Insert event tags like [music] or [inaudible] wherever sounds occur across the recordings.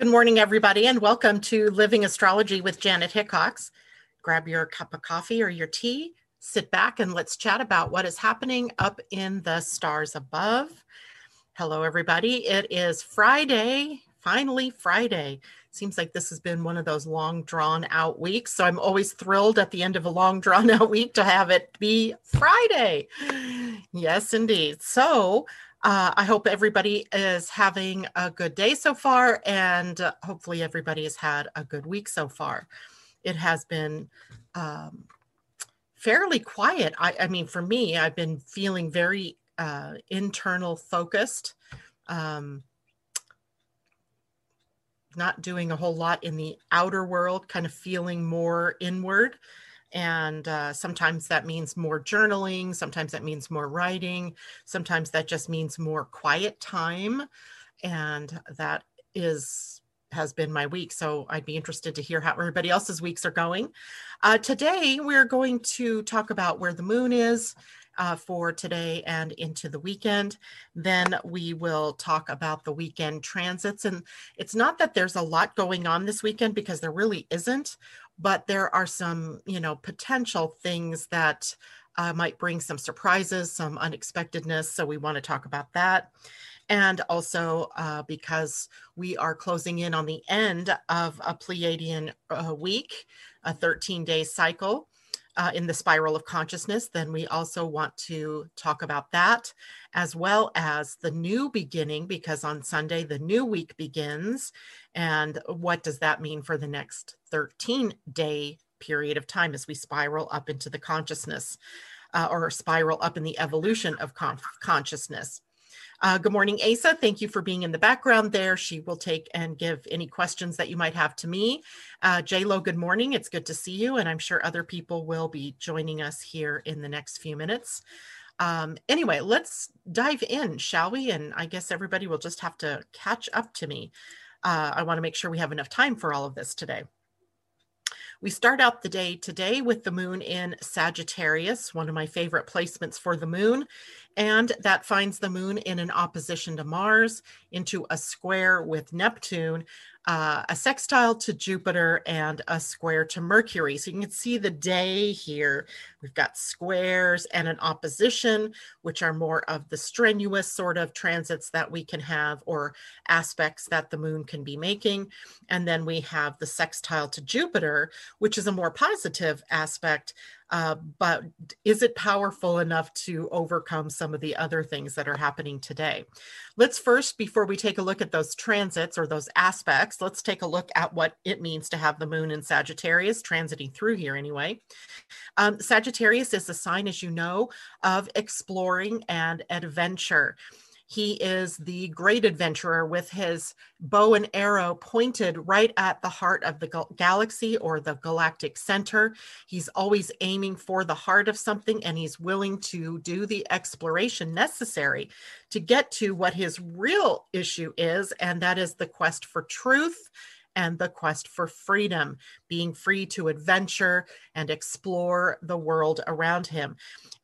Good morning, everybody, and welcome to Living Astrology with Janet Hickox. Grab your cup of coffee or your tea, sit back, and let's chat about what is happening up in the stars above. Hello, everybody. It is Friday, finally, Friday. Seems like this has been one of those long drawn out weeks. So I'm always thrilled at the end of a long [laughs] drawn out week to have it be Friday. Yes, indeed. So uh, I hope everybody is having a good day so far, and uh, hopefully, everybody has had a good week so far. It has been um, fairly quiet. I, I, mean, for me, I've been feeling very uh, internal focused, um, not doing a whole lot in the outer world, kind of feeling more inward. And uh, sometimes that means more journaling. Sometimes that means more writing. Sometimes that just means more quiet time. And that is has been my week. So I'd be interested to hear how everybody else's weeks are going. Uh, today, we're going to talk about where the moon is uh, for today and into the weekend. Then we will talk about the weekend transits. And it's not that there's a lot going on this weekend because there really isn't but there are some, you know, potential things that uh, might bring some surprises, some unexpectedness. So we want to talk about that. And also uh, because we are closing in on the end of a Pleiadian uh, week, a 13 day cycle uh, in the spiral of consciousness, then we also want to talk about that as well as the new beginning, because on Sunday, the new week begins. And what does that mean for the next 13 day period of time as we spiral up into the consciousness uh, or spiral up in the evolution of con- consciousness? Uh, good morning, Asa. Thank you for being in the background there. She will take and give any questions that you might have to me. Uh, Lo, good morning. It's good to see you, and I'm sure other people will be joining us here in the next few minutes. Um, anyway, let's dive in, shall we? And I guess everybody will just have to catch up to me. Uh, I want to make sure we have enough time for all of this today. We start out the day today with the moon in Sagittarius, one of my favorite placements for the moon. And that finds the moon in an opposition to Mars, into a square with Neptune, uh, a sextile to Jupiter, and a square to Mercury. So you can see the day here. We've got squares and an opposition, which are more of the strenuous sort of transits that we can have or aspects that the moon can be making. And then we have the sextile to Jupiter, which is a more positive aspect uh, but is it powerful enough to overcome some of the other things that are happening today? Let's first, before we take a look at those transits or those aspects, let's take a look at what it means to have the moon in Sagittarius transiting through here anyway. Um, Sagittarius is a sign, as you know, of exploring and adventure. He is the great adventurer with his bow and arrow pointed right at the heart of the galaxy or the galactic center. He's always aiming for the heart of something and he's willing to do the exploration necessary to get to what his real issue is, and that is the quest for truth and the quest for freedom, being free to adventure and explore the world around him.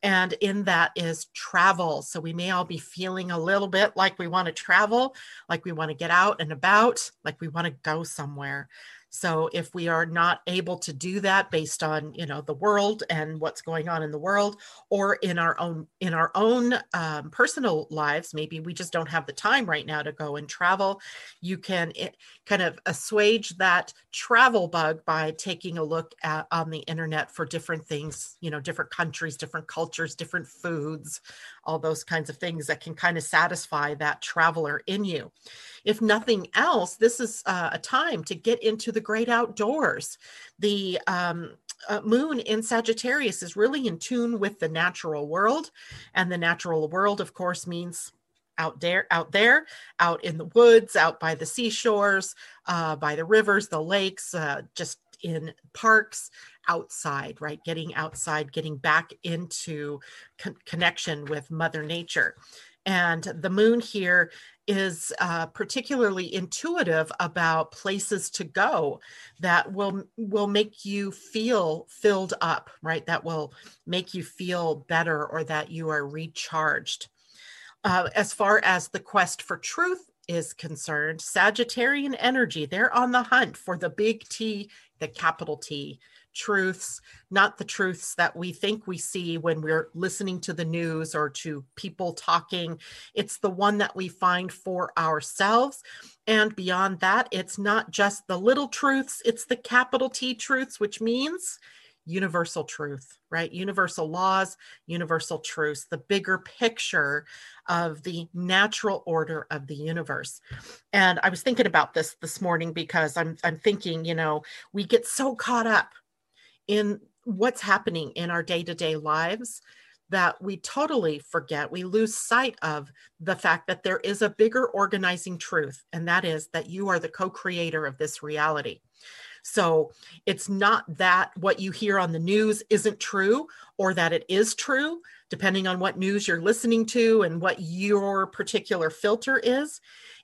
And in that is travel. So we may all be feeling a little bit like we want to travel, like we want to get out and about, like we want to go somewhere. So if we are not able to do that based on you know the world and what's going on in the world, or in our own in our own um, personal lives, maybe we just don't have the time right now to go and travel. You can it, eh, kind of assuage that travel bug by taking a look at on the internet for different things, you know, different countries, different cultures, different foods, all those kinds of things that can kind of satisfy that traveler in you. If nothing else, this is uh, a time to get into the great outdoors. The um, uh, moon in Sagittarius is really in tune with the natural world. And the natural world, of course, means out there out there out in the woods out by the seashores uh, by the rivers the lakes uh, just in parks outside right getting outside getting back into con- connection with mother nature and the moon here is uh, particularly intuitive about places to go that will will make you feel filled up right? That will make you feel better or that you are recharged. Uh, as far as the quest for truth is concerned, Sagittarian energy, they're on the hunt for the big T, the capital T truths, not the truths that we think we see when we're listening to the news or to people talking. It's the one that we find for ourselves. And beyond that, it's not just the little truths, it's the capital T truths, which means universal truth, right? Universal laws, universal truths, the bigger picture of the natural order of the universe. And I was thinking about this this morning because I'm I'm thinking, you know, we get so caught up in what's happening in our day-to-day lives that we totally forget, we lose sight of the fact that there is a bigger organizing truth, and that is that you are the co creator of this reality. So it's not that what you hear on the news isn't true or that it is true, depending on what news you're listening to and what your particular filter is.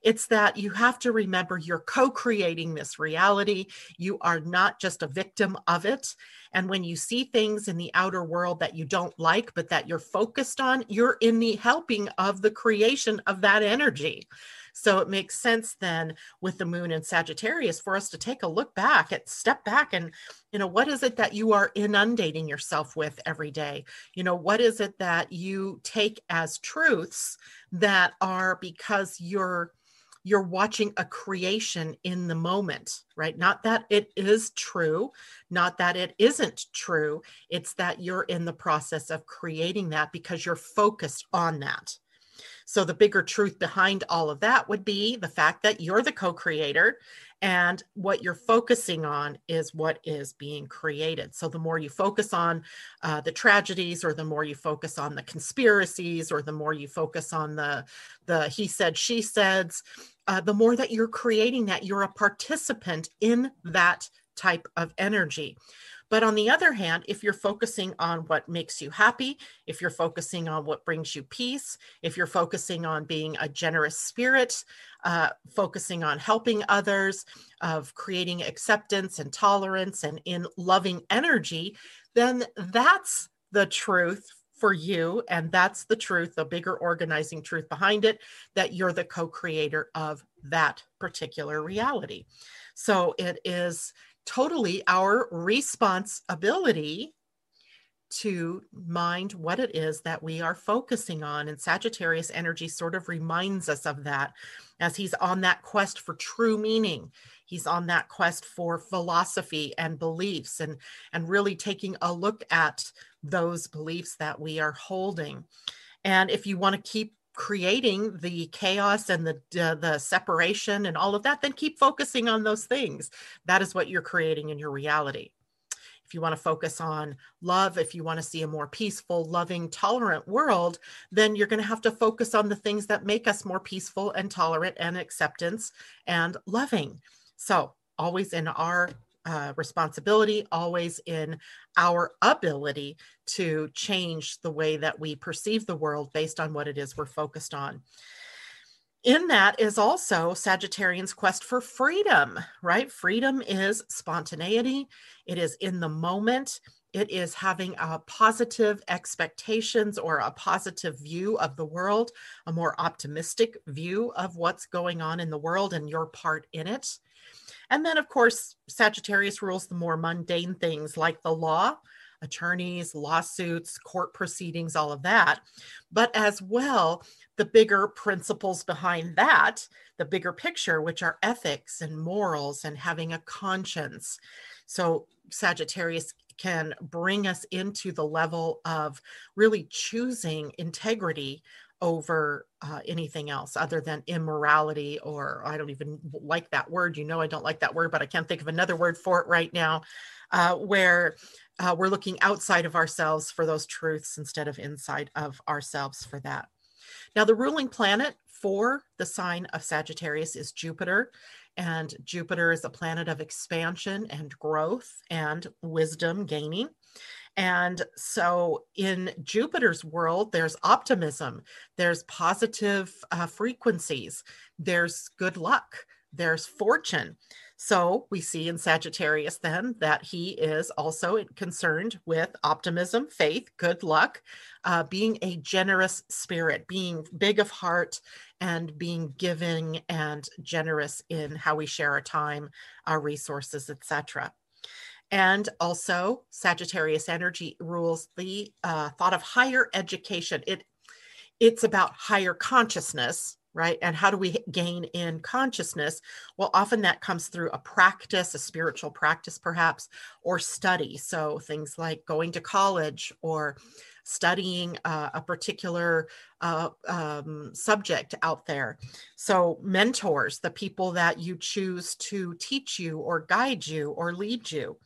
It's that you have to remember you're co creating this reality. You are not just a victim of it. And when you see things in the outer world that you don't like, but that you're focused on, you're in the helping of the creation of that energy. So it makes sense then with the moon in Sagittarius for us to take a look back at step back and, you know, what is it that you are inundating yourself with every day? You know, what is it that you take as truths that are because you're you're watching a creation in the moment, right? Not that it is true, not that it isn't true. It's that you're in the process of creating that because you're focused on that. So, the bigger truth behind all of that would be the fact that you're the co creator and what you're focusing on is what is being created. So, the more you focus on uh, the tragedies, or the more you focus on the conspiracies, or the more you focus on the, the he said, she says, uh, the more that you're creating that, you're a participant in that type of energy. But on the other hand, if you're focusing on what makes you happy, if you're focusing on what brings you peace, if you're focusing on being a generous spirit, uh, focusing on helping others, of creating acceptance and tolerance and in loving energy, then that's the truth for you. And that's the truth, the bigger organizing truth behind it, that you're the co creator of that particular reality. So it is totally our responsibility to mind what it is that we are focusing on. And Sagittarius energy sort of reminds us of that as he's on that quest for true meaning. He's on that quest for philosophy and beliefs and, and really taking a look at those beliefs that we are holding. And if you want to keep creating the chaos and the uh, the separation and all of that then keep focusing on those things. That is what you're creating in your reality. If you want to focus on love if you want to see a more peaceful loving tolerant world then you're going to have to focus on the things that make us more peaceful and tolerant and acceptance and loving. So always in our uh, responsibility, always in our ability to change the way that we perceive the world based on what it is we're focused on. In that is also Sagittarian's quest for freedom, right? Freedom is spontaneity, it is in the moment, it is having a positive expectations or a positive view of the world, a more optimistic view of what's going on in the world and your part in it. And then, of course, Sagittarius rules the more mundane things like the law, attorneys, lawsuits, court proceedings, all of that. But as well, the bigger principles behind that, the bigger picture, which are ethics and morals and having a conscience. So, Sagittarius can bring us into the level of really choosing integrity over uh, anything else other than immorality or i don't even like that word you know i don't like that word but i can't think of another word for it right now uh, where uh, we're looking outside of ourselves for those truths instead of inside of ourselves for that. Now the ruling planet for the sign of sagittarius is jupiter and jupiter is a planet of expansion and growth and wisdom gaining and so in Jupiter's world, there's optimism, there's positive uh, frequencies, there's good luck, there's fortune. So we see in Sagittarius then that he is also concerned with optimism, faith, good luck, uh, being a generous spirit, being big of heart, and being giving and generous in how we share our time, our resources, etc. And also, Sagittarius energy rules the uh, thought of higher education. It it's about higher consciousness right? And how do we gain in consciousness? Well, often that comes through a practice, a spiritual practice, perhaps, or study. So things like going to college or studying uh, a particular uh, um, subject out there. So, mentors, the people that you choose to teach you or guide you or lead you.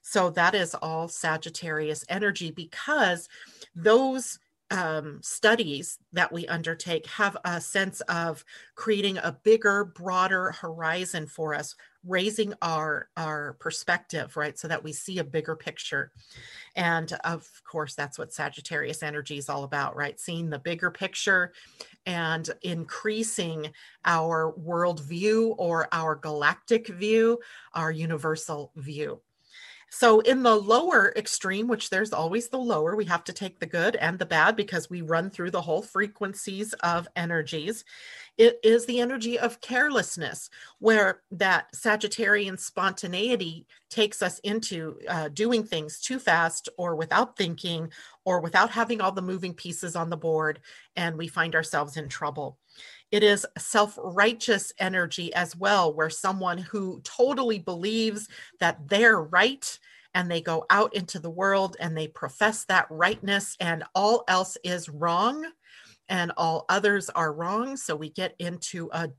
So, that is all Sagittarius energy because those um, studies that we undertake have a sense of creating a bigger, broader horizon for us, raising our our perspective, right, so that we see a bigger picture. And of course, that's what Sagittarius energy is all about, right? Seeing the bigger picture and increasing our worldview or our galactic view, our universal view. So, in the lower extreme, which there's always the lower, we have to take the good and the bad because we run through the whole frequencies of energies. It is the energy of carelessness, where that Sagittarian spontaneity takes us into uh, doing things too fast or without thinking or without having all the moving pieces on the board, and we find ourselves in trouble. It is self righteous energy as well, where someone who totally believes that they're right and they go out into the world and they profess that rightness and all else is wrong and all others are wrong. So we get into a,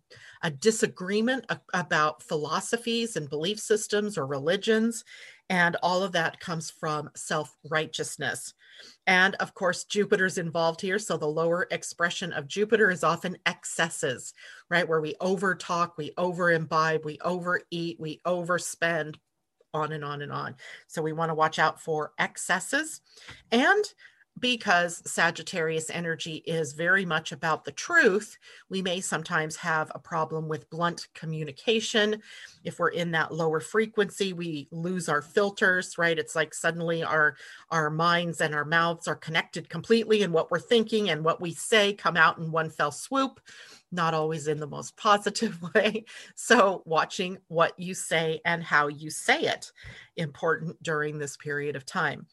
a disagreement about philosophies and belief systems or religions. And all of that comes from self righteousness. And of course, Jupiter's involved here. So the lower expression of Jupiter is often excesses, right? Where we over talk, we over imbibe, we overeat, we overspend, on and on and on. So we want to watch out for excesses. And because Sagittarius energy is very much about the truth, we may sometimes have a problem with blunt communication. If we're in that lower frequency, we lose our filters, right? It's like suddenly our our minds and our mouths are connected completely and what we're thinking and what we say come out in one fell swoop, not always in the most positive [laughs] way. So, watching what you say and how you say it important during this period of time.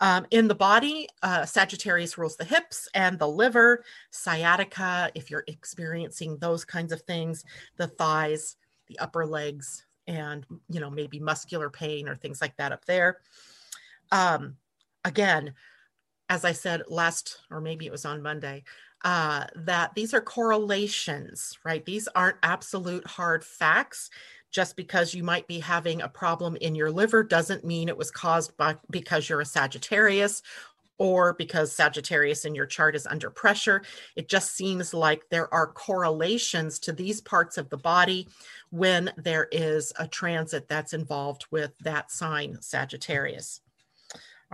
Um, in the body, uh, Sagittarius rules the hips and the liver, sciatica, if you're experiencing those kinds of things, the thighs, the upper legs, and, you know, maybe muscular pain or things like that up there. Um, again, as I said last, or maybe it was on Monday, uh, that these are correlations, right? These aren't absolute hard facts just because you might be having a problem in your liver doesn't mean it was caused by because you're a Sagittarius or because Sagittarius in your chart is under pressure. It just seems like there are correlations to these parts of the body when there is a transit that's involved with that sign, Sagittarius.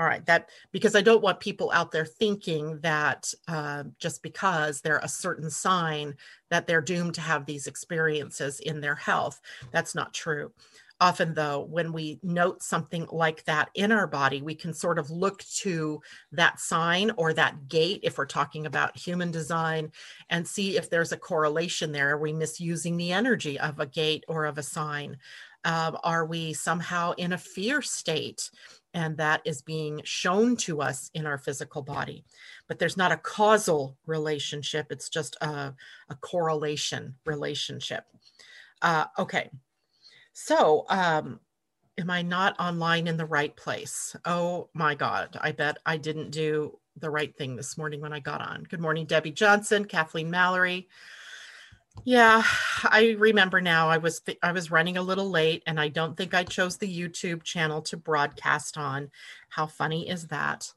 All right, that because I don't want people out there thinking that uh, just because they're a certain sign that they're doomed to have these experiences in their health. That's not true. Often, though, when we note something like that in our body, we can sort of look to that sign or that gate, if we're talking about human design, and see if there's a correlation there. Are we misusing the energy of a gate or of a sign? Uh, are we somehow in a fear state? And that is being shown to us in our physical body. But there's not a causal relationship, it's just a, a correlation relationship. Uh, okay, so um, am I not online in the right place? Oh my God, I bet I didn't do the right thing this morning when I got on. Good morning, Debbie Johnson, Kathleen Mallory. Yeah, I remember now. I was I was running a little late and I don't think I chose the YouTube channel to broadcast on. How funny is that?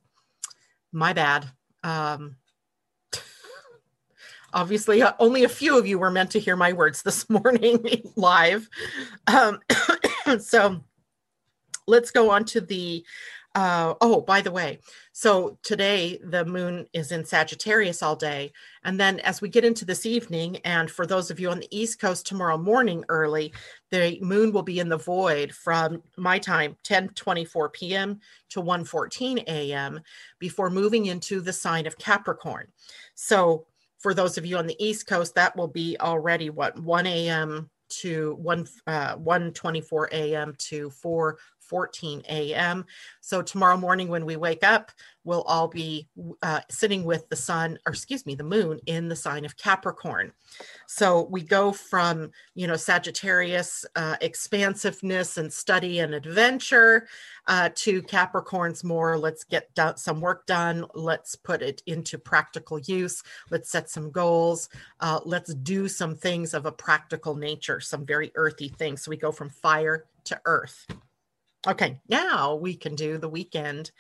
My bad. Um [laughs] obviously uh, only a few of you were meant to hear my words this [laughs] morning live. Um [coughs] so let's go on to the uh, oh, by the way, so today the moon is in Sagittarius all day. And then as we get into this evening, and for those of you on the East Coast tomorrow morning early, the moon will be in the void from my time, 10 24 p.m. to 1 14 a.m., before moving into the sign of Capricorn. So for those of you on the East Coast, that will be already what 1 a.m. to 1 uh, 1 24 a.m. to 4 14 a.m. So tomorrow morning when we wake up, we'll all be uh, sitting with the sun, or excuse me, the moon in the sign of Capricorn. So we go from, you know, Sagittarius uh, expansiveness and study and adventure uh, to Capricorn's more, let's get some work done. Let's put it into practical use. Let's set some goals. Uh, let's do some things of a practical nature, some very earthy things. So we go from fire to earth. Okay, now we can do the weekend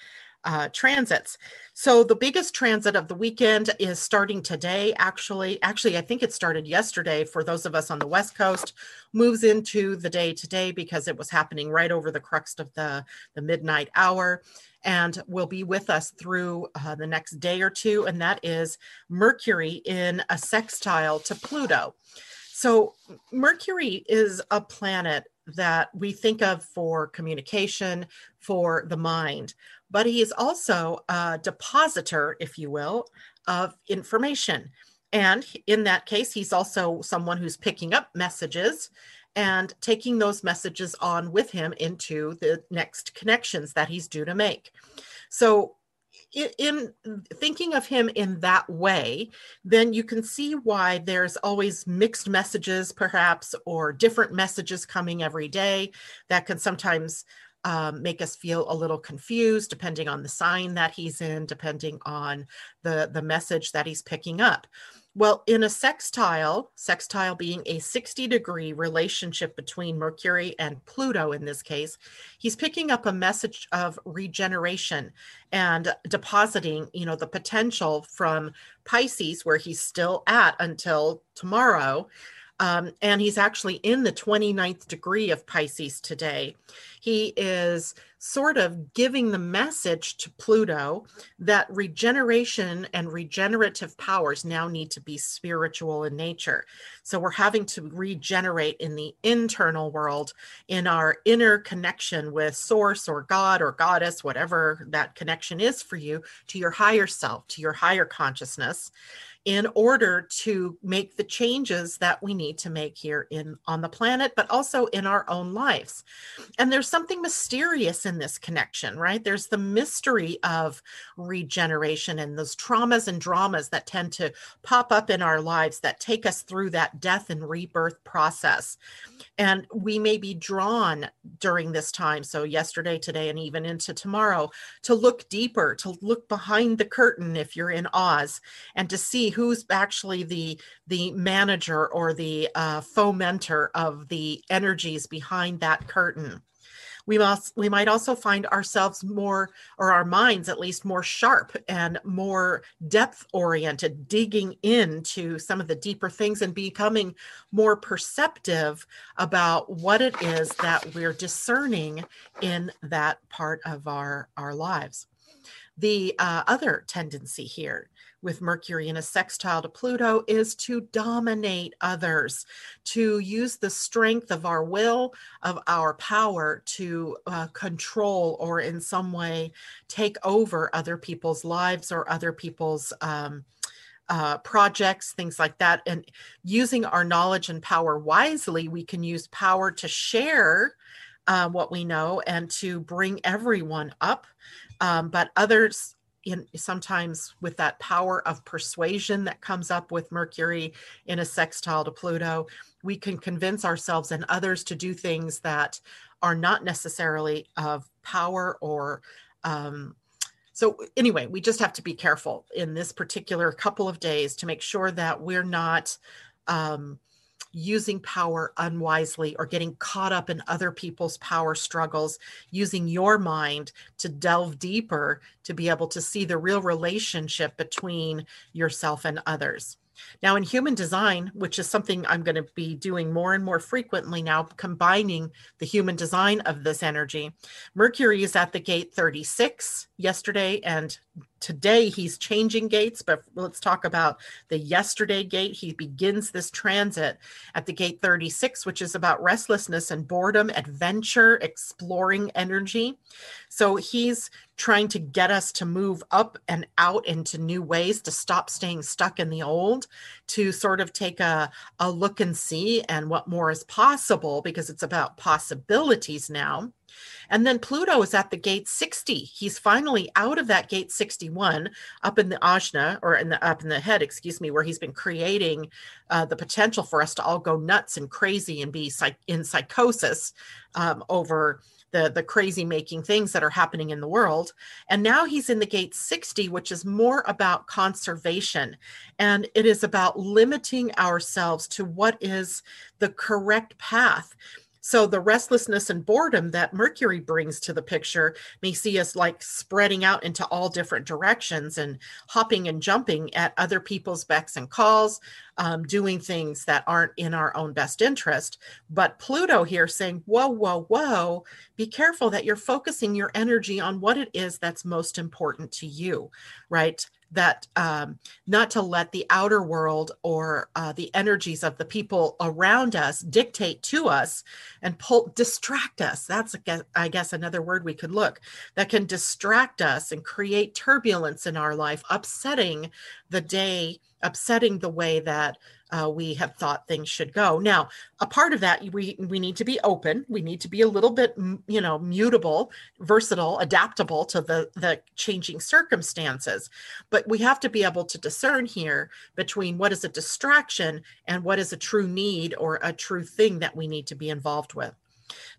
uh, transits. So the biggest transit of the weekend is starting today. Actually, actually, I think it started yesterday for those of us on the West Coast. Moves into the day today because it was happening right over the crux of the the midnight hour, and will be with us through uh, the next day or two. And that is Mercury in a sextile to Pluto. So Mercury is a planet that we think of for communication, for the mind, but he is also a depositor, if you will, of information. And in that case, he's also someone who's picking up messages and taking those messages on with him into the next connections that he's due to make. So in thinking of him in that way, then you can see why there's always mixed messages, perhaps, or different messages coming every day that can sometimes um, make us feel a little confused, depending on the sign that he's in, depending on the, the message that he's picking up. Well, in a sextile, sextile being a 60 degree relationship between Mercury and Pluto in this case, he's picking up a message of regeneration and depositing, you know, the potential from Pisces, where he's still at until tomorrow, um, and he's actually in the 29th degree of Pisces today. He is sort of giving the message to Pluto that regeneration and regenerative powers now need to be spiritual in nature. So we're having to regenerate in the internal world, in our inner connection with source or God or goddess, whatever that connection is for you, to your higher self, to your higher consciousness in order to make the changes that we need to make here in on the planet but also in our own lives. And there's something mysterious in this connection right? There's the mystery of regeneration and those traumas and dramas that tend to pop up in our lives that take us through that death and rebirth process. And we may be drawn during this time so yesterday today and even into tomorrow to look deeper to look behind the curtain if you're in oz and to see who's actually the the manager or the uh, fomenter of the energies behind that curtain. We must we might also find ourselves more or our minds at least more sharp and more depth oriented digging into some of the deeper things and becoming more perceptive about what it is that we're discerning in that part of our our lives. The uh, other tendency here with Mercury in a sextile to Pluto is to dominate others, to use the strength of our will, of our power to uh, control or in some way take over other people's lives or other people's. Um, uh, projects, things like that. And using our knowledge and power wisely, we can use power to share uh, what we know and to bring everyone up. Um, but others in sometimes with that power of persuasion that comes up with Mercury in a sextile to Pluto, we can convince ourselves and others to do things that are not necessarily of power or um, so anyway we just have to be careful in this particular couple of days to make sure that we're not um, using power unwisely or getting caught up in other people's power struggles, using your mind to delve deeper to be able to see the real relationship between yourself and others. Now, in human design, which is something I'm going to be doing more and more frequently now, combining the human design of this energy, Mercury is at the gate 36 yesterday and today he's changing gates, but let's talk about the yesterday gate. He begins this transit at the gate 36, which is about restlessness and boredom, adventure, exploring energy. So he's trying to get us to move up and out into new ways, to stop staying stuck in the old, to sort of take a, a look and see and what more is possible because it's about possibilities now. And then Pluto is at the gate 60. He's finally out of that gate 61 up in the ajna or in the up in the head, excuse me, where he's been creating uh, the potential for us to all go nuts and crazy and be psych- in psychosis um, over the the crazy making things that are happening in the world. And now he's in the gate 60 which is more about conservation. And it is about limiting ourselves to what is the correct path so the restlessness and boredom that Mercury brings to the picture may see us like spreading out into all different directions and hopping and jumping at other people's becks and calls, um, doing things that aren't in our own best interest. But Pluto here saying, whoa, whoa, whoa, be careful that you're focusing your energy on what it is that's most important to you, right? That um, not to let the outer world or uh, the energies of the people around us dictate to us and pull distract us. That's i guess another word we could look that can distract us and create turbulence in our life upsetting the day upsetting the way that uh, we have thought things should go. Now, a part of that, we we need to be open. We need to be a little bit, you know, mutable, versatile, adaptable to the the changing circumstances. But we have to be able to discern here between what is a distraction and what is a true need or a true thing that we need to be involved with.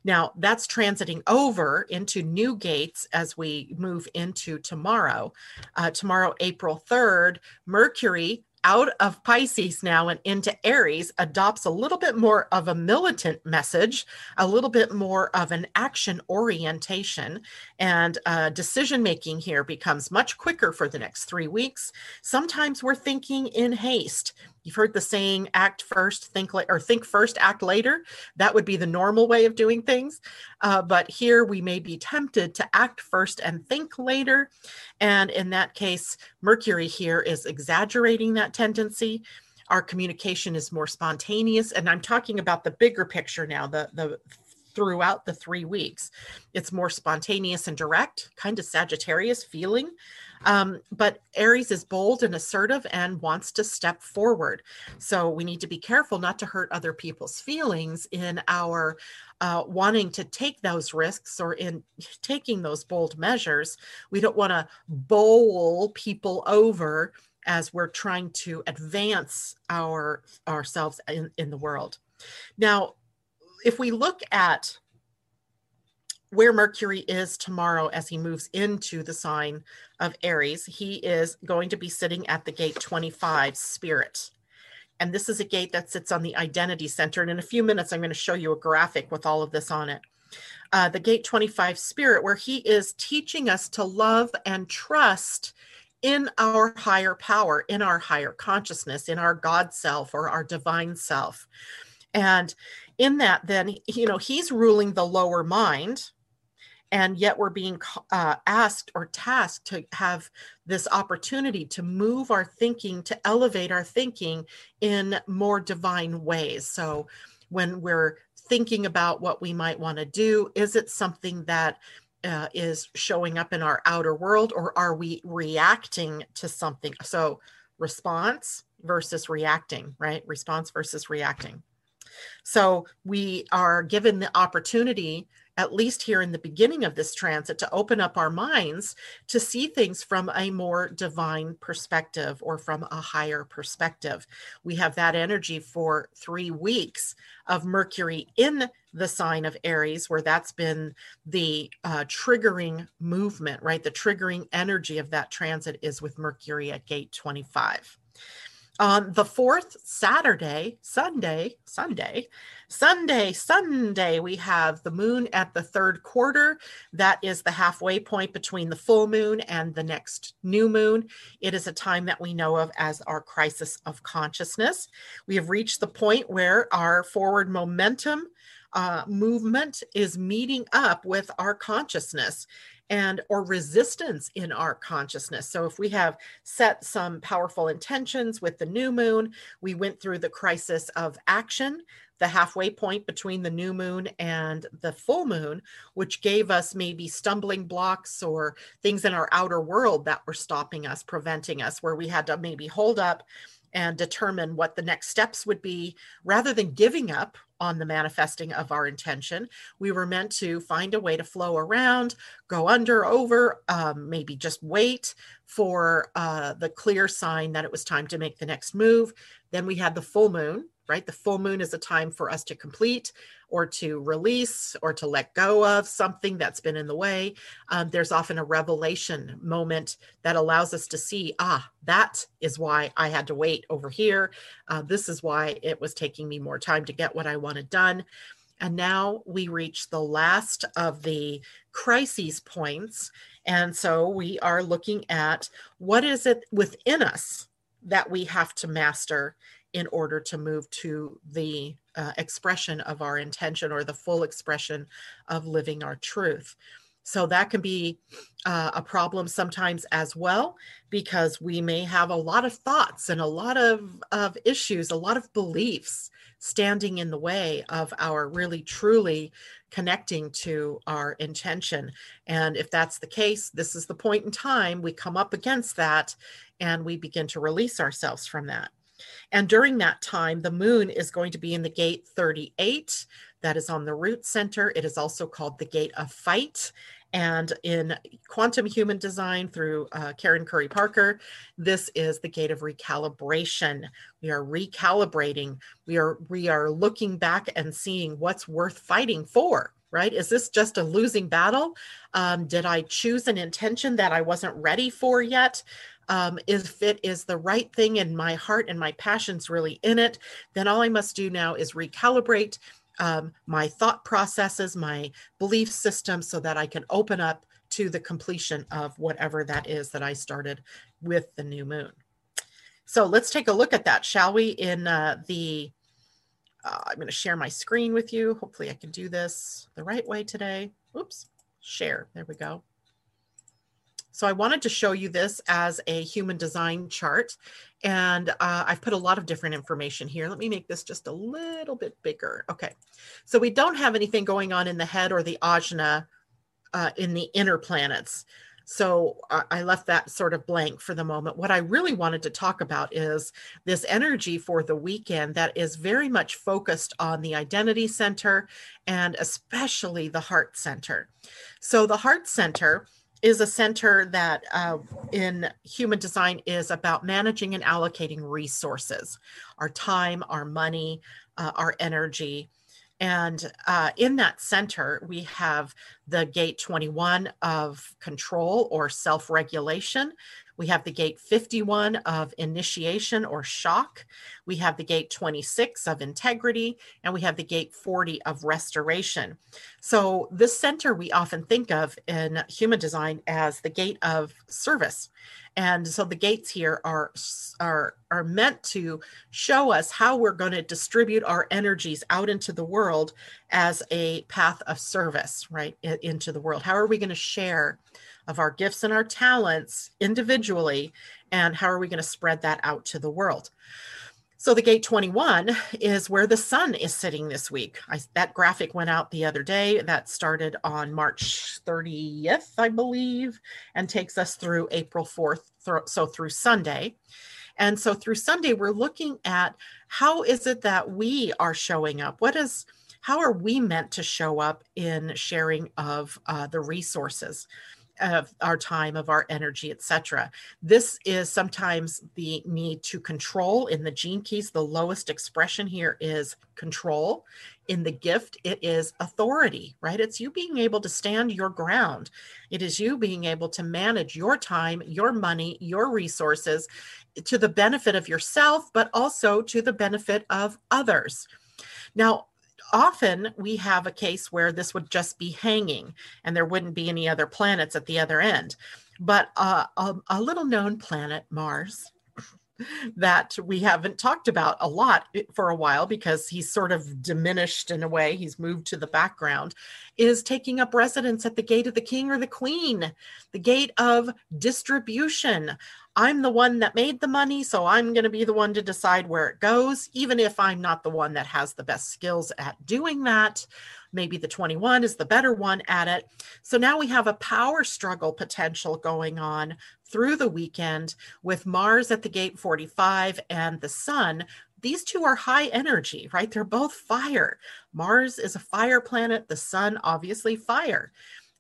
Now, that's transiting over into new gates as we move into tomorrow. Uh, tomorrow, April 3rd, Mercury out of Pisces now and into Aries adopts a little bit more of a militant message, a little bit more of an action orientation, and uh, decision making here becomes much quicker for the next three weeks. Sometimes we're thinking in haste. You've heard the saying act first, think later, or think first, act later. That would be the normal way of doing things. Uh, but here we may be tempted to act first and think later. And in that case, Mercury here is exaggerating that tendency. Our communication is more spontaneous. And I'm talking about the bigger picture now, the, the throughout the three weeks. It's more spontaneous and direct, kind of Sagittarius feeling. Um, but Aries is bold and assertive and wants to step forward. So we need to be careful not to hurt other people's feelings in our uh, wanting to take those risks or in taking those bold measures. We don't want to bowl people over as we're trying to advance our ourselves in, in the world. Now, if we look at where Mercury is tomorrow as he moves into the sign of Aries, he is going to be sitting at the gate 25 spirit. And this is a gate that sits on the identity center. And in a few minutes, I'm going to show you a graphic with all of this on it. Uh, the gate 25 spirit, where he is teaching us to love and trust in our higher power, in our higher consciousness, in our God self or our divine self. And in that, then, you know, he's ruling the lower mind, and yet we're being uh, asked or tasked to have this opportunity to move our thinking to elevate our thinking in more divine ways. So when we're thinking about what we might want to do is it something that uh, is showing up in our outer world or are we reacting to something? So response versus reacting right? Response versus reacting so we are given the opportunity at least here in the beginning of this transit, to open up our minds to see things from a more divine perspective or from a higher perspective. We have that energy for three weeks of Mercury in the sign of Aries, where that's been the uh, triggering movement, right? The triggering energy of that transit is with Mercury at gate 25. On the fourth Saturday, Sunday, Sunday, Sunday, Sunday, we have the moon at the third quarter. That is the halfway point between the full moon and the next new moon. It is a time that we know of as our crisis of consciousness. We have reached the point where our forward momentum uh, movement is meeting up with our consciousness. And or resistance in our consciousness. So if we have set some powerful intentions with the new moon we went through the crisis of action the halfway point between the new moon and the full moon which gave us maybe stumbling blocks or things in our outer world that were stopping us preventing us where we had to maybe hold up and determine what the next steps would be rather than giving up on the manifesting of our intention. We were meant to find a way to flow around, go under, over, um, maybe just wait for uh, the clear sign that it was time to make the next move. Then we had the full moon, right? The full moon is a time for us to complete or to release or to let go of something that's been in the way. Um, there's often a revelation moment that allows us to see, ah, that is why I had to wait over here. Uh, this is why it was taking me more time to get what I wanted done. And now we reach the last of the crises points. And so we are looking at what is it within us that we have to master in order to move to the uh, expression of our intention or the full expression of living our truth. So that can be uh, a problem sometimes as well, because we may have a lot of thoughts and a lot of, of issues, a lot of beliefs standing in the way of our really truly connecting to our intention. And if that's the case, this is the point in time we come up against that and we begin to release ourselves from that. And during that time, the moon is going to be in the gate 38. That is on the root center. It is also called the gate of fight. And in quantum human design through uh, Karen Curry Parker, this is the gate of recalibration. We are recalibrating. We are we are looking back and seeing what's worth fighting for. Right? Is this just a losing battle? Um, did I choose an intention that I wasn't ready for yet? Um, if it is the right thing and my heart and my passion's really in it, then all I must do now is recalibrate um, my thought processes, my belief system, so that I can open up to the completion of whatever that is that I started with the new moon. So let's take a look at that, shall we? In uh, the, uh, I'm going to share my screen with you. Hopefully, I can do this the right way today. Oops, share. There we go. So I wanted to show you this as a human design chart. And uh, I've put a lot of different information here. Let me make this just a little bit bigger. Okay, so we don't have anything going on in the head or the ajna uh, in the inner planets. So uh, I left that sort of blank for the moment. What I really wanted to talk about is this energy for the weekend that is very much focused on the identity center and especially the heart center. So the heart center is a center that uh, in human design is about managing and allocating resources our time our money uh, our energy. And uh, in that center we have the gate 21 of control or self-regulation we have the gate 51 of initiation or shock. We have the gate 26 of integrity, and we have the gate 40 of restoration. So, this center we often think of in human design as the gate of service. And so the gates here are, are, are meant to show us how we're going to distribute our energies out into the world as a path of service, right? Into the world. How are we going to share of our gifts and our talents individually, and how are we going to spread that out to the world? So the gate 21 is where the sun is sitting this week. I, that graphic went out the other day. That started on March 30th, I believe, and takes us through April 4th, th- so through Sunday. And so through Sunday, we're looking at how is it that we are showing up? What is how are we meant to show up in sharing of uh, the resources? Of our time of our energy etc this is sometimes the need to control in the gene keys. The lowest expression here is control. In the gift it is authority right? It's you being able to stand your ground. It is you being able to manage your time your money your resources to the benefit of yourself but also to the benefit of others. Now often we have a case where this would just be hanging and there wouldn't be any other planets at the other end. But uh, a, a little known planet, Mars, [clears throat] that we haven't talked about a lot for a while because he's sort of diminished in a way, he's moved to the background, is taking up residence at the gate of the king or the queen, the gate of distribution. I'm the one that made the money, so I'm going to be the one to decide where it goes, even if I'm not the one that has the best skills at doing that. Maybe the 21 is the better one at it. So now we have a power struggle potential going on through the weekend with Mars at the gate 45 and the Sun these two are high energy, right? They're both fire. Mars is a fire planet, the sun, obviously, fire.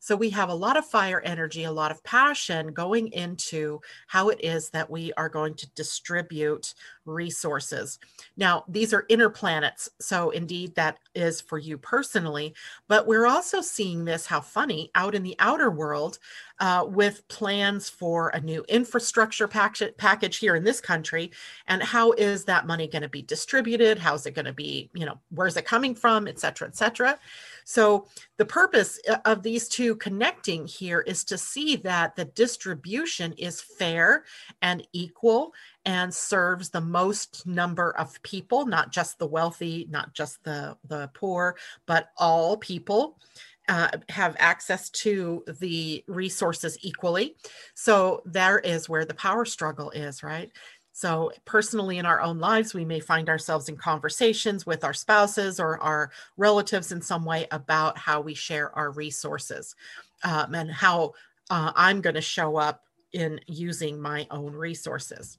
So we have a lot of fire energy, a lot of passion going into how it is that we are going to distribute resources. Now, these are inner planets. So indeed, that is for you personally. But we're also seeing this, how funny, out in the outer world uh, with plans for a new infrastructure package, package here in this country. And how is that money going to be distributed? How's it going to be, you know, where's it coming from, et cetera, et cetera. So, the purpose uh, of these two connecting here is to see that the distribution is fair and equal and serves the most number of people, not just the wealthy, not just the, the poor, but all people. Uh, have access to the resources equally. So there is where the power struggle is, right? So, personally, in our own lives, we may find ourselves in conversations with our spouses or our relatives in some way about how we share our resources um, and how uh, I'm going to show up in using my own resources.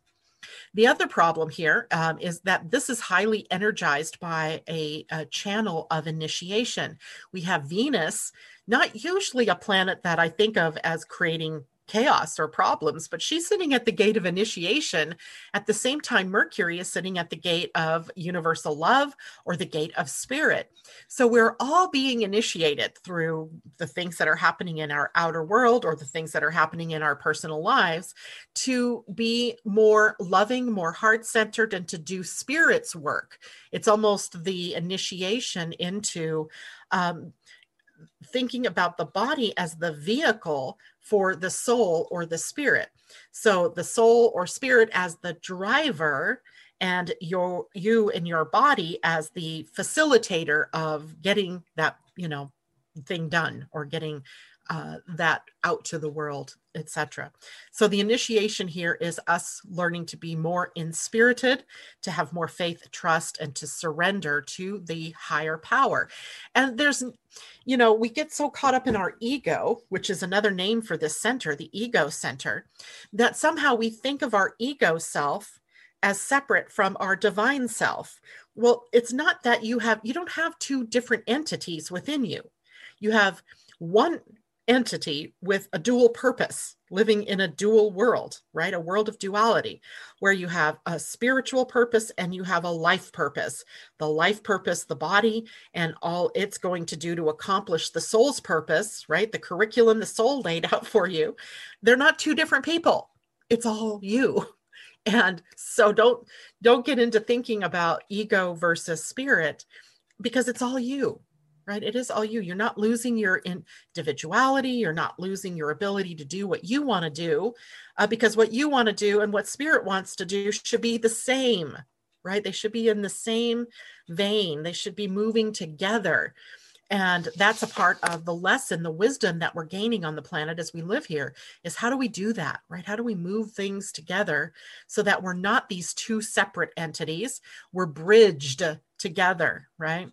The other problem here um, is that this is highly energized by a, a, channel of initiation. We have Venus, not usually a planet that I think of as creating chaos or problems, but she's sitting at the gate of initiation. At the same time, Mercury is sitting at the gate of universal love or the gate of spirit. So we're all being initiated through the things that are happening in our outer world or the things that are happening in our personal lives to be more loving, more heart centered, and to do spirit's work. It's almost the initiation into. Um, thinking about the body as the vehicle for the soul or the spirit. So the soul or spirit as the driver and your you and your body as the facilitator of getting that, you know, thing done or getting uh, that out to the world, etc. So the initiation here is us learning to be more inspirited, to have more faith, trust, and to surrender to the higher power. And there's, you know, we get so caught up in our ego, which is another name for this center, the ego center, that somehow we think of our ego self as separate from our divine self. Well, it's not that you have, you don't have two different entities within you. You have one entity with a dual purpose, living in a dual world, right? A world of duality, where you have a spiritual purpose and you have a life purpose. The life purpose, the body, and all it's going to do to accomplish the soul's purpose, right? The curriculum the soul laid [laughs] out for you. They're not two different people. It's all you. [laughs] And so don't don't get into thinking about ego versus spirit because it's all you right? It is all you. You're not losing your individuality. You're not losing your ability to do what you want to do uh, because what you want to do and what spirit wants to do should be the same, right? They should be in the same vein. They should be moving together. And that's a part of the lesson, the wisdom that we're gaining on the planet as we live here is how do we do that, right? How do we move things together so that we're not these two separate entities? We're bridged together, right?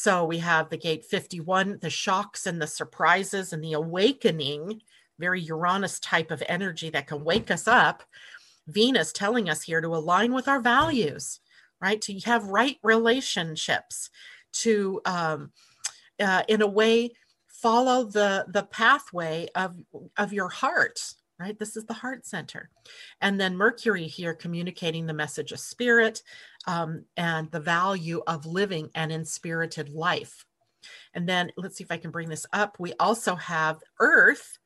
So we have the gate 51, the shocks and the surprises and the awakening, very Uranus type of energy that can wake us up. Venus telling us here to align with our values, right? To have right relationships, to, um, uh, in a way, follow the the pathway of of your heart right? This is the heart center. And then Mercury here communicating the message of spirit um, and the value of living an inspirited life. And then let's see if I can bring this up. We also have Earth.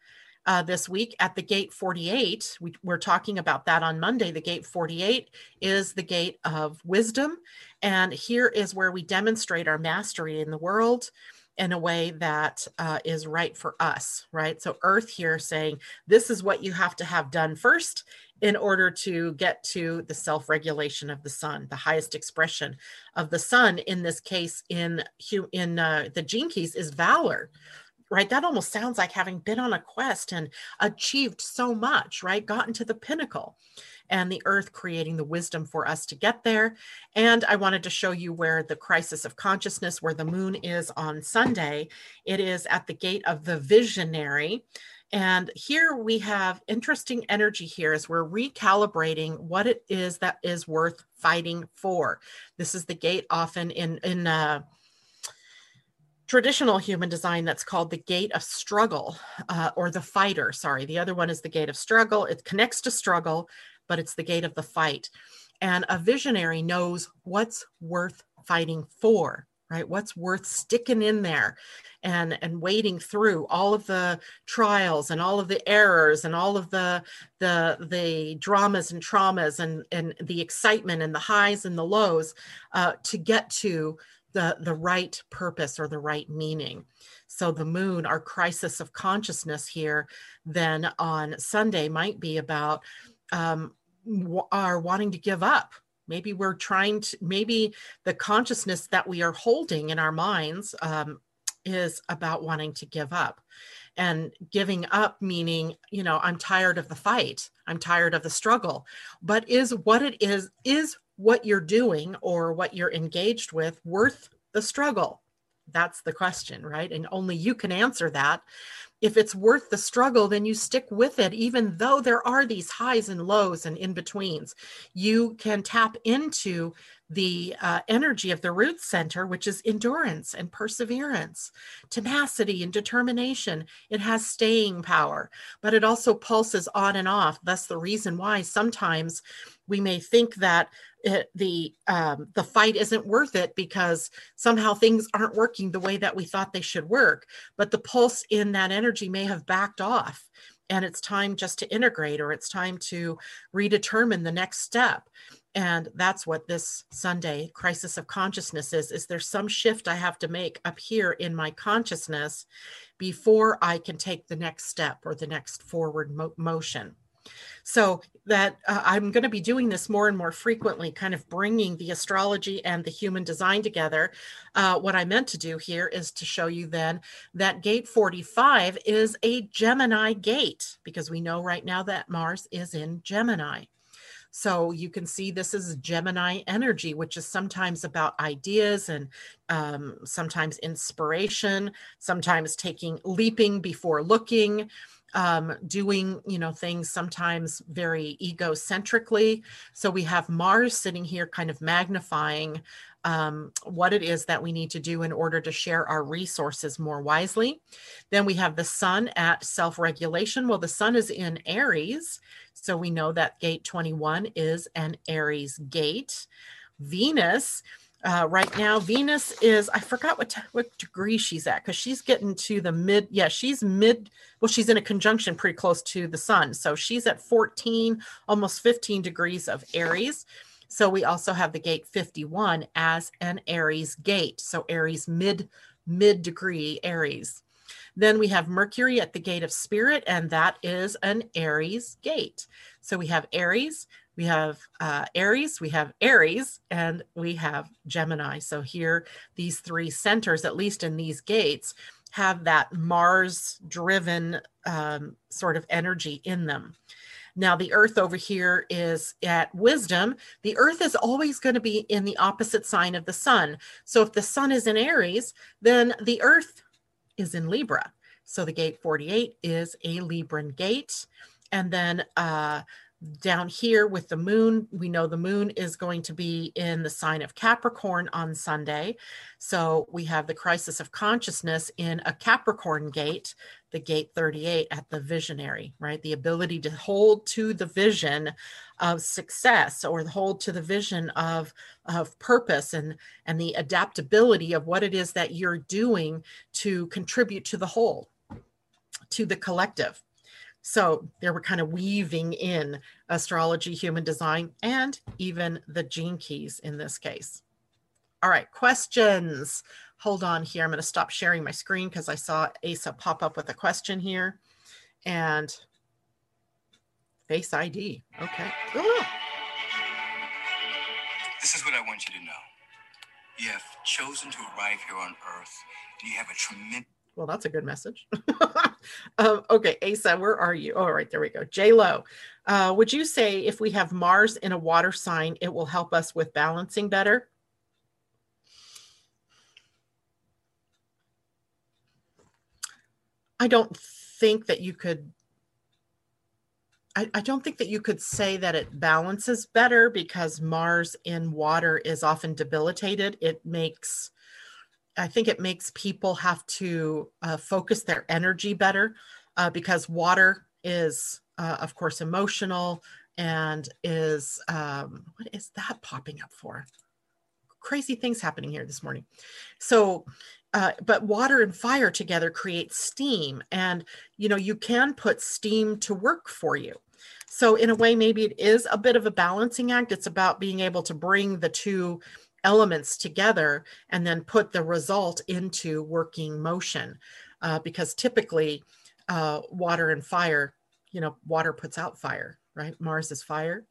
Uh, this week at the gate 48. We, we're talking about that on Monday. The gate 48 is the gate of wisdom. And here is where we demonstrate our mastery in the world in a way that uh, is right for us, right? So, Earth here saying, this is what you have to have done first in order to get to the self regulation of the sun, the highest expression of the sun. In this case, in, in uh, the gene keys, is valor right? That almost sounds like having been on a quest and achieved so much, right? Gotten to the pinnacle and the earth creating the wisdom for us to get there. And I wanted to show you where the crisis of consciousness, where the moon is on Sunday. It is at the gate of the visionary. And here we have interesting energy here as we're recalibrating what it is that is worth fighting for. This is the gate often in, in, uh, traditional human design that's called the gate of struggle uh, or the fighter. Sorry the other one is the gate of struggle. It connects to struggle but it's the gate of the fight. And a visionary knows what's worth fighting for right? What's worth sticking in there and and wading through all of the trials and all of the errors and all of the the the dramas and traumas and and the excitement and the highs and the lows uh, to get to the the right purpose or the right meaning. So the moon our crisis of consciousness here then on sunday might be about um, are wanting to give up maybe we're trying to maybe the consciousness that we are holding in our minds um, is about wanting to give up and giving up meaning you know i'm tired of the fight i'm tired of the struggle but is what it is is what you're doing or what you're engaged with worth the struggle? That's the question, right? And only you can answer that. If it's worth the struggle, then you stick with it, even though there are these highs and lows and in betweens. You can tap into the uh, energy of the root center, which is endurance and perseverance, tenacity and determination. It has staying power, but it also pulses on and off. That's the reason why sometimes we may think that it, the um, the fight isn't worth it because somehow things aren't working the way that we thought they should work. But the pulse in that energy may have backed off, and it's time just to integrate, or it's time to redetermine the next step. And that's what this Sunday crisis of consciousness is. Is there some shift I have to make up here in my consciousness before I can take the next step or the next forward mo- motion? So that uh, I'm going to be doing this more and more frequently, kind of bringing the astrology and the human design together. Uh, what I meant to do here is to show you then that gate 45 is a Gemini gate because we know right now that Mars is in Gemini. So you can see this is Gemini energy, which is sometimes about ideas and um, sometimes inspiration, sometimes taking leaping before looking um, doing you know things sometimes very egocentrically. So we have mars sitting here kind of magnifying um, what it is that we need to do in order to share our resources more wisely then we have the sun at self-regulation well the sun is in aries so we know that gate 21 is an aries gate venus uh, right now. Venus is, I forgot what, t- what degree she's at because she's getting to the mid, yeah, she's mid, well, she's in a conjunction pretty close to the sun. So she's at 14, almost 15 degrees of Aries. So we also have the gate 51 as an Aries gate. So Aries mid, mid degree Aries. Then we have Mercury at the gate of spirit, and that is an Aries gate. So we have Aries, we have uh, Aries, we have Aries, and we have Gemini. So here, these three centers, at least in these gates, have that Mars driven um, sort of energy in them. Now, the Earth over here is at wisdom. The Earth is always going to be in the opposite sign of the Sun. So if the Sun is in Aries, then the Earth is in Libra. So the gate 48 is a Libran gate. And then uh, down here with the moon, we know the moon is going to be in the sign of Capricorn on Sunday. So we have the crisis of consciousness in a Capricorn gate, the gate 38 at the visionary, right? The ability to hold to the vision of success or hold to the vision of, of purpose and, and the adaptability of what it is that you're doing to contribute to the whole, to the collective. So they were kind of weaving in astrology, human design, and even the gene keys in this case. All right, questions. hold on here. I'm going to stop sharing my screen because I saw Asa pop up with a question here. And face ID. Okay. Ooh. This is what I want you to know. You have chosen to arrive here on Earth, and you have a tremendous. Well, that's a good message. [laughs] um, okay, Asa, where are you? All right, there we go. J Lo, uh, would you say if we have Mars in a water sign, it will help us with balancing better? I don't think that you could I, I, don't think that you could say that it balances better because Mars in water is often debilitated. It makes, I think it makes people have to uh, focus their energy better uh, because water is, uh, of course, emotional and is, um, what is that popping up for? Crazy things happening here this morning. So, uh, but water and fire together create steam and you know you can put steam to work for you so in a way maybe it is a bit of a balancing act it's about being able to bring the two elements together and then put the result into working motion uh, because typically uh, water and fire you know water puts out fire right mars is fire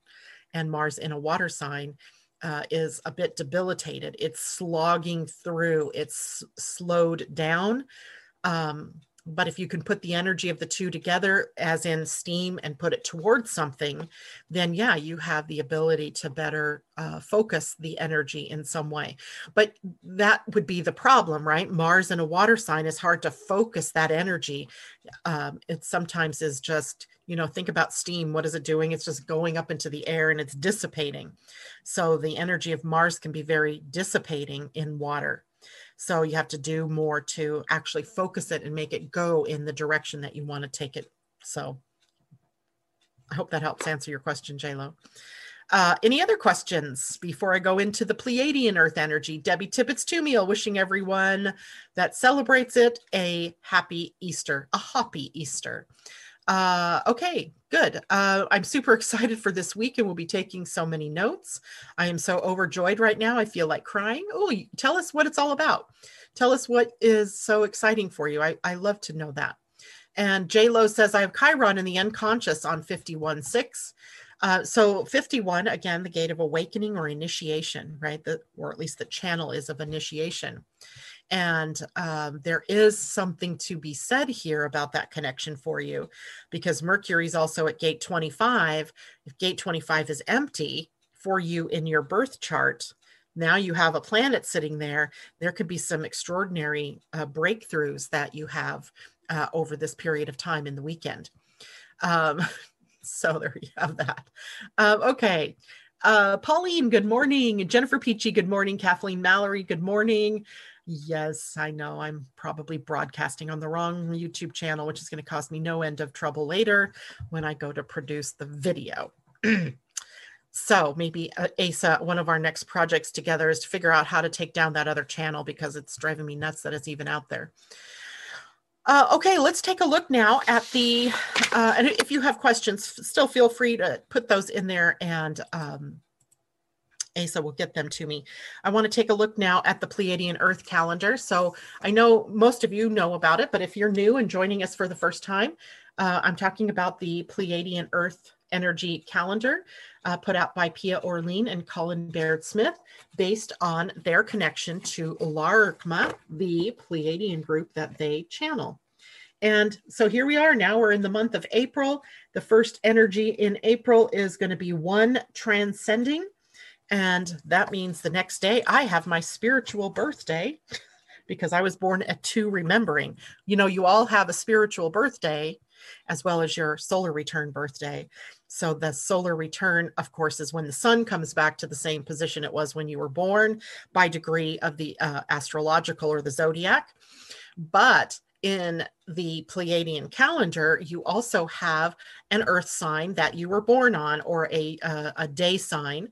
and mars in a water sign uh, is a bit debilitated. It's slogging through, it's slowed down. Um, but if you can put the energy of the two together, as in steam, and put it towards something, then yeah, you have the ability to better uh, focus the energy in some way. But that would be the problem, right? Mars in a water sign is hard to focus that energy. Um, it sometimes is just you know think about steam what is it doing it's just going up into the air and it's dissipating so the energy of mars can be very dissipating in water so you have to do more to actually focus it and make it go in the direction that you want to take it so i hope that helps answer your question j-lo uh, any other questions before I go into the Pleiadian Earth energy? Debbie Tippett's Tumiel wishing everyone that celebrates it a happy Easter, a happy Easter. Uh, okay, good. Uh, I'm super [laughs] excited for this week and we'll be taking so many notes. I am so overjoyed right now. I feel like crying. Oh, tell us what it's all about. Tell us what is so exciting for you. I, I love to know that. And J Lo says, I have Chiron in the unconscious on 51 6. Uh, so 51, again, the gate of awakening or initiation, right? The, or at least the channel is of initiation. And um, there is something to be said here about that connection for you because Mercury is also at gate 25. If gate 25 is empty for you in your birth chart, now you have a planet sitting there. There could be some extraordinary uh, breakthroughs that you have uh, over this period of time in the weekend. Um, [laughs] so there you have that. Um, okay. Uh, Pauline, good morning. Jennifer Peachy, good morning. Kathleen Mallory, good morning. Yes, I know I'm probably broadcasting on the wrong YouTube channel, which is going to cause me no end of trouble later when I go to produce the video. [clears throat] so maybe uh, Asa, one of our next projects together is to figure out how to take down that other channel because it's driving me nuts that it's even out there. Uh, okay, let's take a look now at the, uh, and if you have questions, still feel free to put those in there and um, Asa will get them to me. I want to take a look now at the Pleiadian Earth calendar. So I know most of you know about it, but if you're new and joining us for the first time, uh, I'm talking about the Pleiadian Earth energy calendar uh, put out by Pia Orleane and Cullen Baird Smith based on their connection to Larkma, the Pleiadian group that they channel. And so here we are now, we're in the month of April. The first energy in April is going to be one transcending. And that means the next day I have my spiritual birthday because I was born at two remembering. You know, you all have a spiritual birthday as well as your solar return birthday. So the solar return, of course, is when the sun comes back to the same position it was when you were born by degree of the uh, astrological or the zodiac. But in the Pleiadian calendar, you also have an earth sign that you were born on or a, uh, a day sign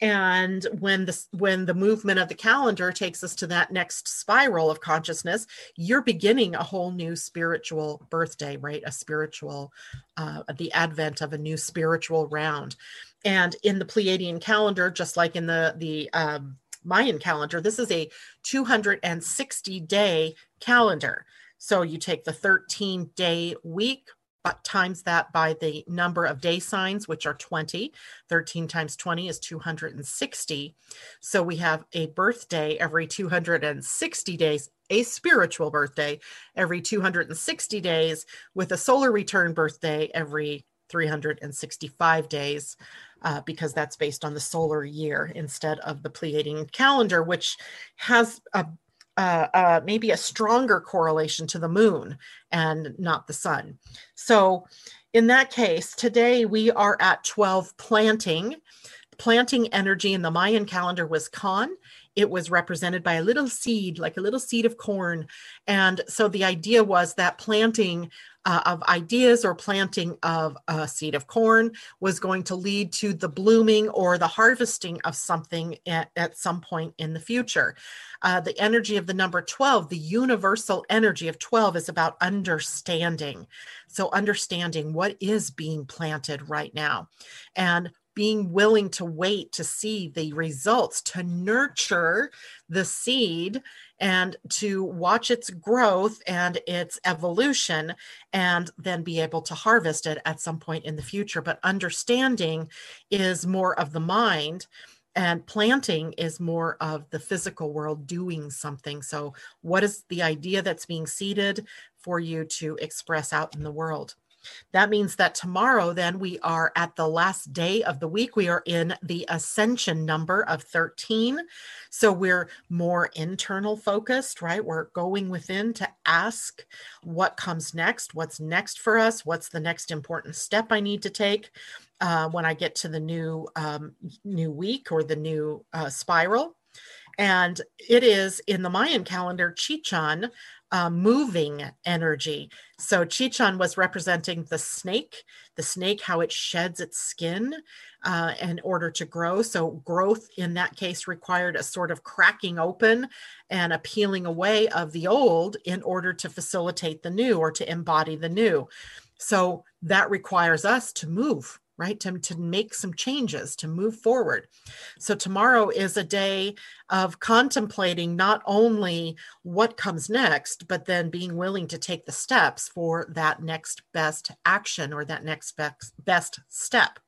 and when the when the movement of the calendar takes us to that next spiral of consciousness you're beginning a whole new spiritual birthday right a spiritual uh, the advent of a new spiritual round and in the pleiadian calendar just like in the the um, Mayan calendar, this is a 260 day calendar. So you take the 13 day week, but times that by the number of day signs, which are 20. 13 times 20 is 260. So we have a birthday every 260 days, a spiritual birthday every 260 days, with a solar return birthday every 365 days. Uh, because that's based on the solar year instead of the Pleiadian calendar, which has a uh, uh, maybe a stronger correlation to the moon and not the sun. So, in that case, today we are at 12 planting. Planting energy in the Mayan calendar was Kan. It was represented by a little seed, like a little seed of corn. And so the idea was that planting uh, of ideas or planting of a seed of corn was going to lead to the blooming or the harvesting of something at, at some point in the future. Uh, the energy of the number 12, the universal energy of 12 is about understanding. So, understanding what is being planted right now. And being willing to wait to see the results, to nurture the seed and to watch its growth and its evolution, and then be able to harvest it at some point in the future. But understanding is more of the mind. And planting is more of the physical world doing something. So, what is the idea that's being seeded for you to express out in the world? That means that tomorrow, then, we are at the last day of the week. We are in the ascension number of 13. So we're more internal focused, right? We're going within to ask what comes next, what's next for us, what's the next important step I need to take. Uh, when I get to the new um, new week or the new uh, spiral, and it is in the Mayan calendar Chicchan, uh, moving energy. So Chicchan was representing the snake, the snake, how it sheds its skin uh, in order to grow. So growth in that case required a sort of cracking open and a peeling away of the old in order to facilitate the new or to embody the new. So that requires us to move right? To, to make some changes, to move forward. So tomorrow is a day of contemplating not only what comes next, but then being willing to take the steps for that next best action or that next best, best step.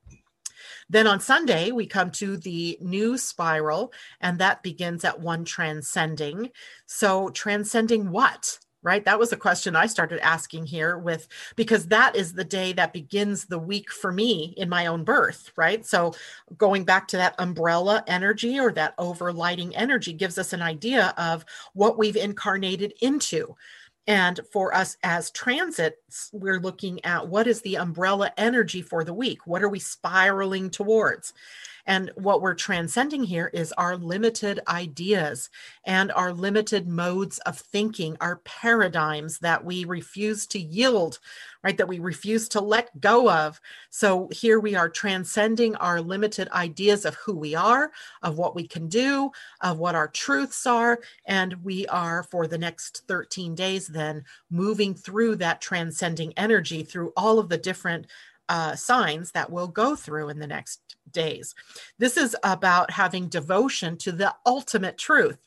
Then on Sunday, we come to the new spiral, and that begins at one transcending. So, transcending what? Right that was a question i started asking here with because that is the day that begins the week for me in my own birth right so going back to that umbrella energy or that overlighting energy gives us an idea of what we've incarnated into and for us as transits, we're looking at what is the umbrella energy for the week? What are we spiraling towards? And what we're transcending here is our limited ideas and our limited modes of thinking, our paradigms that we refuse to yield, right? That we refuse to let go of. So here we are transcending our limited ideas of who we are, of what we can do, of what our truths are. And we are, for the next 13 days, then moving through that transcending energy through all of the different uh, signs that we'll go through in the next days. This is about having devotion to the ultimate truth.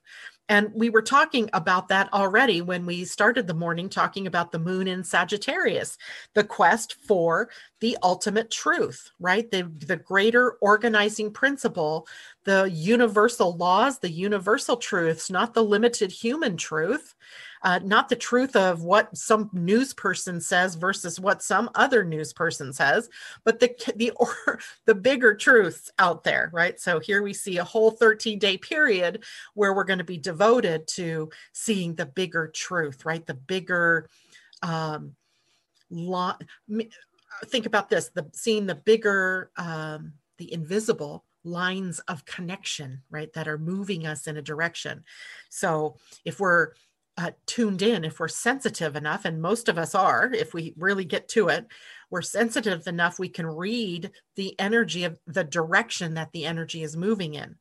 And we were talking about that already when we started the morning, talking about the moon in Sagittarius, the quest for the ultimate truth, right? The, the greater organizing principle, the universal laws, the universal truths, not the limited human truth uh, not the truth of what some news person says versus what some other news person says, but the the or [laughs] the bigger truths out there, right? So here we see a whole 13 day period where we're going to be devoted to seeing the bigger truth, right? The bigger um, lot. Think about this: the seeing the bigger, um, the invisible lines of connection, right, that are moving us in a direction. So if we're uh, tuned in, if we're sensitive enough, and most of us are, if we really get to it, we're sensitive enough, we can read the energy of the direction that the energy is moving in.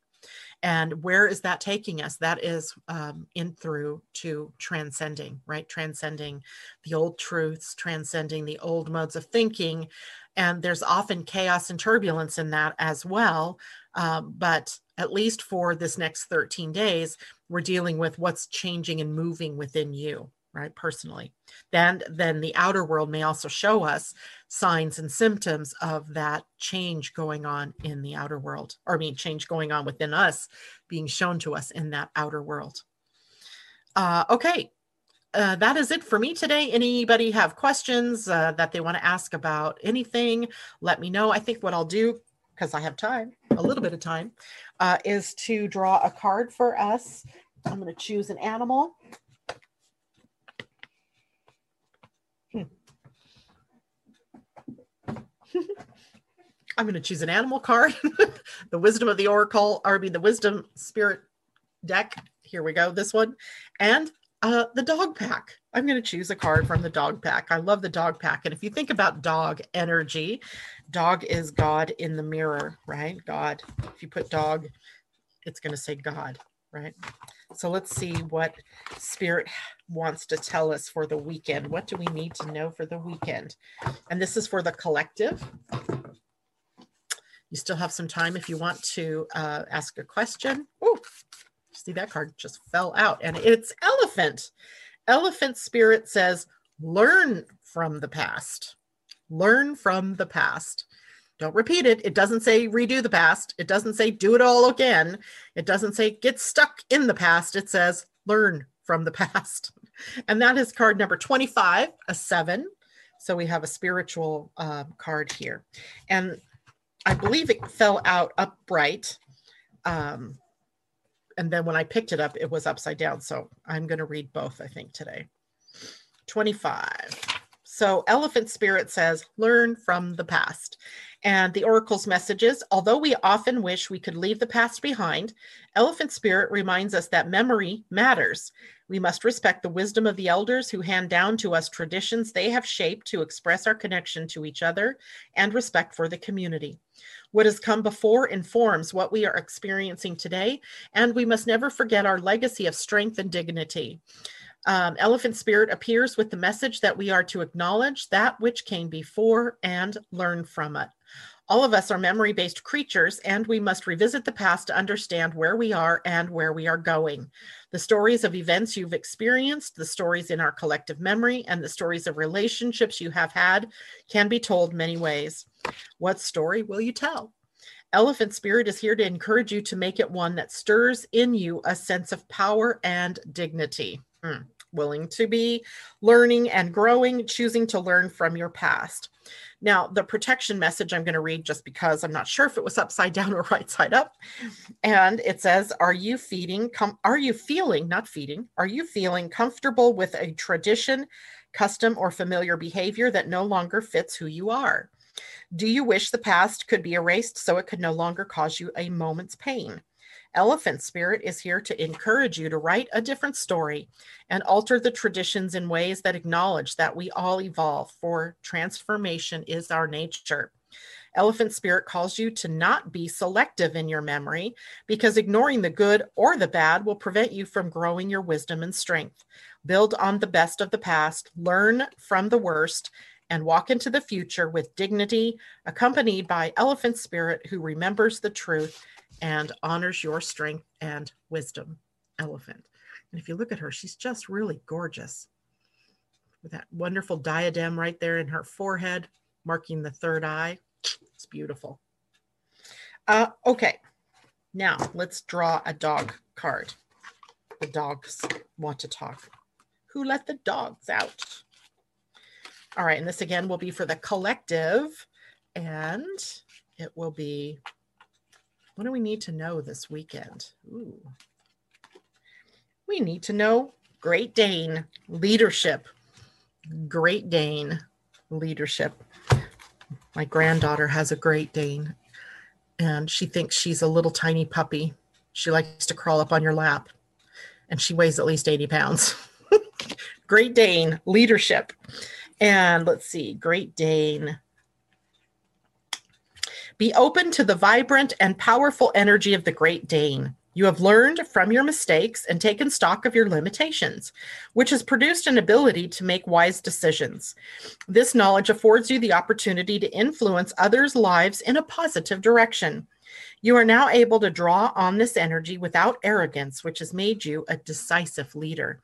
And where is that taking us? That is um, in through to transcending, right? Transcending the old truths, transcending the old modes of thinking, And there's often chaos and turbulence in that as well. Um, but at least for this next 13 days, we're dealing with what's changing and moving within you right personally then then the outer world may also show us signs and symptoms of that change going on in the outer world or I mean change going on within us being shown to us in that outer world uh, okay uh, that is it for me today. Anybody have questions uh, that they want to ask about anything? Let me know. I think what I'll do, because I have time, a little bit of time, uh, is to draw a card for us. I'm going to choose an animal. [laughs] I'm going to choose an animal card, [laughs] the wisdom of the oracle, or be the wisdom spirit deck. Here we go, this one, and uh, the dog pack. I'm going to choose a card from the dog pack. I love the dog pack. And if you think about dog energy, dog is God in the mirror, right? God. If you put dog, it's going to say God, right? So let's see what spirit wants to tell us for the weekend. What do we need to know for the weekend? And this is for the collective. You still have some time if you want to uh, ask a question. Oh, see that card just fell out and it's elephant. Elephant spirit says, learn from the past. Learn from the past. Don't repeat it. It doesn't say redo the past. It doesn't say do it all again. It doesn't say get stuck in the past. It says learn from the [laughs] past. And that is card number 25, a seven. So we have a spiritual uh, card here. And I believe it fell out upright. Um, and then when I picked it up, it was upside down. So I'm going to read both, I think, today. 25. So Elephant Spirit says, learn from the past. And the Oracle's messages, although we often wish we could leave the past behind, Elephant Spirit reminds us that memory matters. We must respect the wisdom of the elders who hand down to us traditions they have shaped to express our connection to each other and respect for the community. What has come before informs what we are experiencing today, and we must never forget our legacy of strength and dignity. Um, Elephant Spirit appears with the message that we are to acknowledge that which came before and learn from it. All of us are memory based creatures, and we must revisit the past to understand where we are and where we are going. The stories of events you've experienced, the stories in our collective memory, and the stories of relationships you have had can be told many ways. What story will you tell? Elephant Spirit is here to encourage you to make it one that stirs in you a sense of power and dignity. Hmm. Willing to be learning and growing, choosing to learn from your past. Now, the protection message I'm going to read just because I'm not sure if it was upside down or [laughs] right side up. And it says, Are you feeding, com- are you feeling, not feeding, are you feeling comfortable with a tradition, custom, or familiar behavior that no longer fits who you are? Do you wish the past could be erased so it could no longer cause you a moment's pain? Elephant Spirit is here to encourage you to write a different story and alter the traditions in ways that acknowledge that we all evolve, for transformation is our nature. Elephant Spirit calls you to not be selective in your memory because ignoring the good or the bad will prevent you from growing your wisdom and strength. Build on the best of the past, learn from the worst, and walk into the future with dignity, accompanied by Elephant Spirit who remembers the truth and honors your strength and wisdom, elephant. And if you look at her, she's just really gorgeous with that wonderful diadem right there in her forehead, marking the third eye. It's beautiful. Uh, okay, now let's draw a dog card. The dogs want to talk. Who let the dogs out? All right, and this again will be for the collective, and it will be what do we need to know this weekend? Ooh. We need to know Great Dane leadership. Great Dane leadership. My granddaughter has a Great Dane, and she thinks she's a little tiny puppy. She likes to crawl up on your lap, and she weighs at least 80 pounds. [laughs] Great Dane leadership. And let's see, Great Dane be open to the vibrant and powerful energy of the Great Dane. You have learned from your mistakes and taken stock of your limitations, which has produced an ability to make wise decisions. This knowledge affords you the opportunity to influence others' lives in a positive direction. You are now able to draw on this energy without arrogance, which has made you a decisive leader.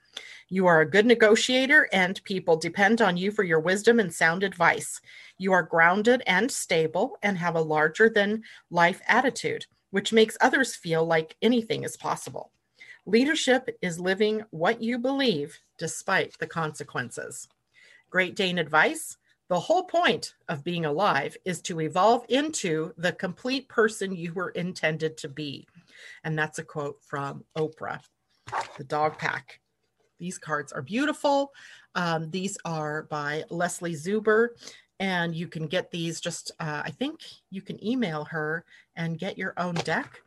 You are a good negotiator, and people depend on you for your wisdom and sound advice. You are grounded and stable and have a larger than life attitude which makes others feel like anything is possible. Leadership is living what you believe despite the consequences. Great Dane advice the whole point of being alive is to evolve into the complete person you were intended to be. And that's a quote from Oprah, the dog pack. These cards are beautiful. Um, these are by Leslie Zuber and you can get these just uh, i think you can email her and get your own deck.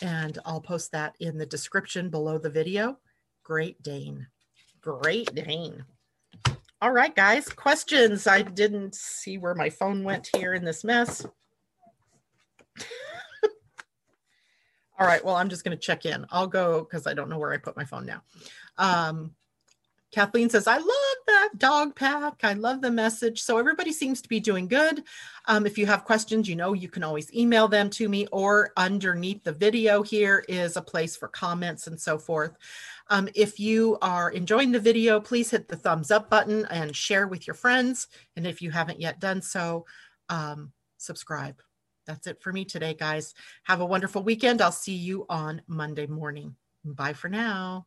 And i'll post that in the description below the video. Great dane. Great dane. All right guys questions. I didn't see where my phone went here in this mess. [laughs] All right well i'm just going to check in. I'll go because i don't know where i put my phone now. Um, Kathleen says, I love that dog pack. I love the message. So everybody seems to be doing good. Um, if you have questions, you know, you can always email them to me or underneath the video here is a place for comments and so forth. Um, if you are enjoying the video, please hit the thumbs up button and share with your friends. And if you haven't yet done so, um, subscribe. That's it for me today, guys. Have a wonderful weekend. I'll see you on Monday morning. Bye for now.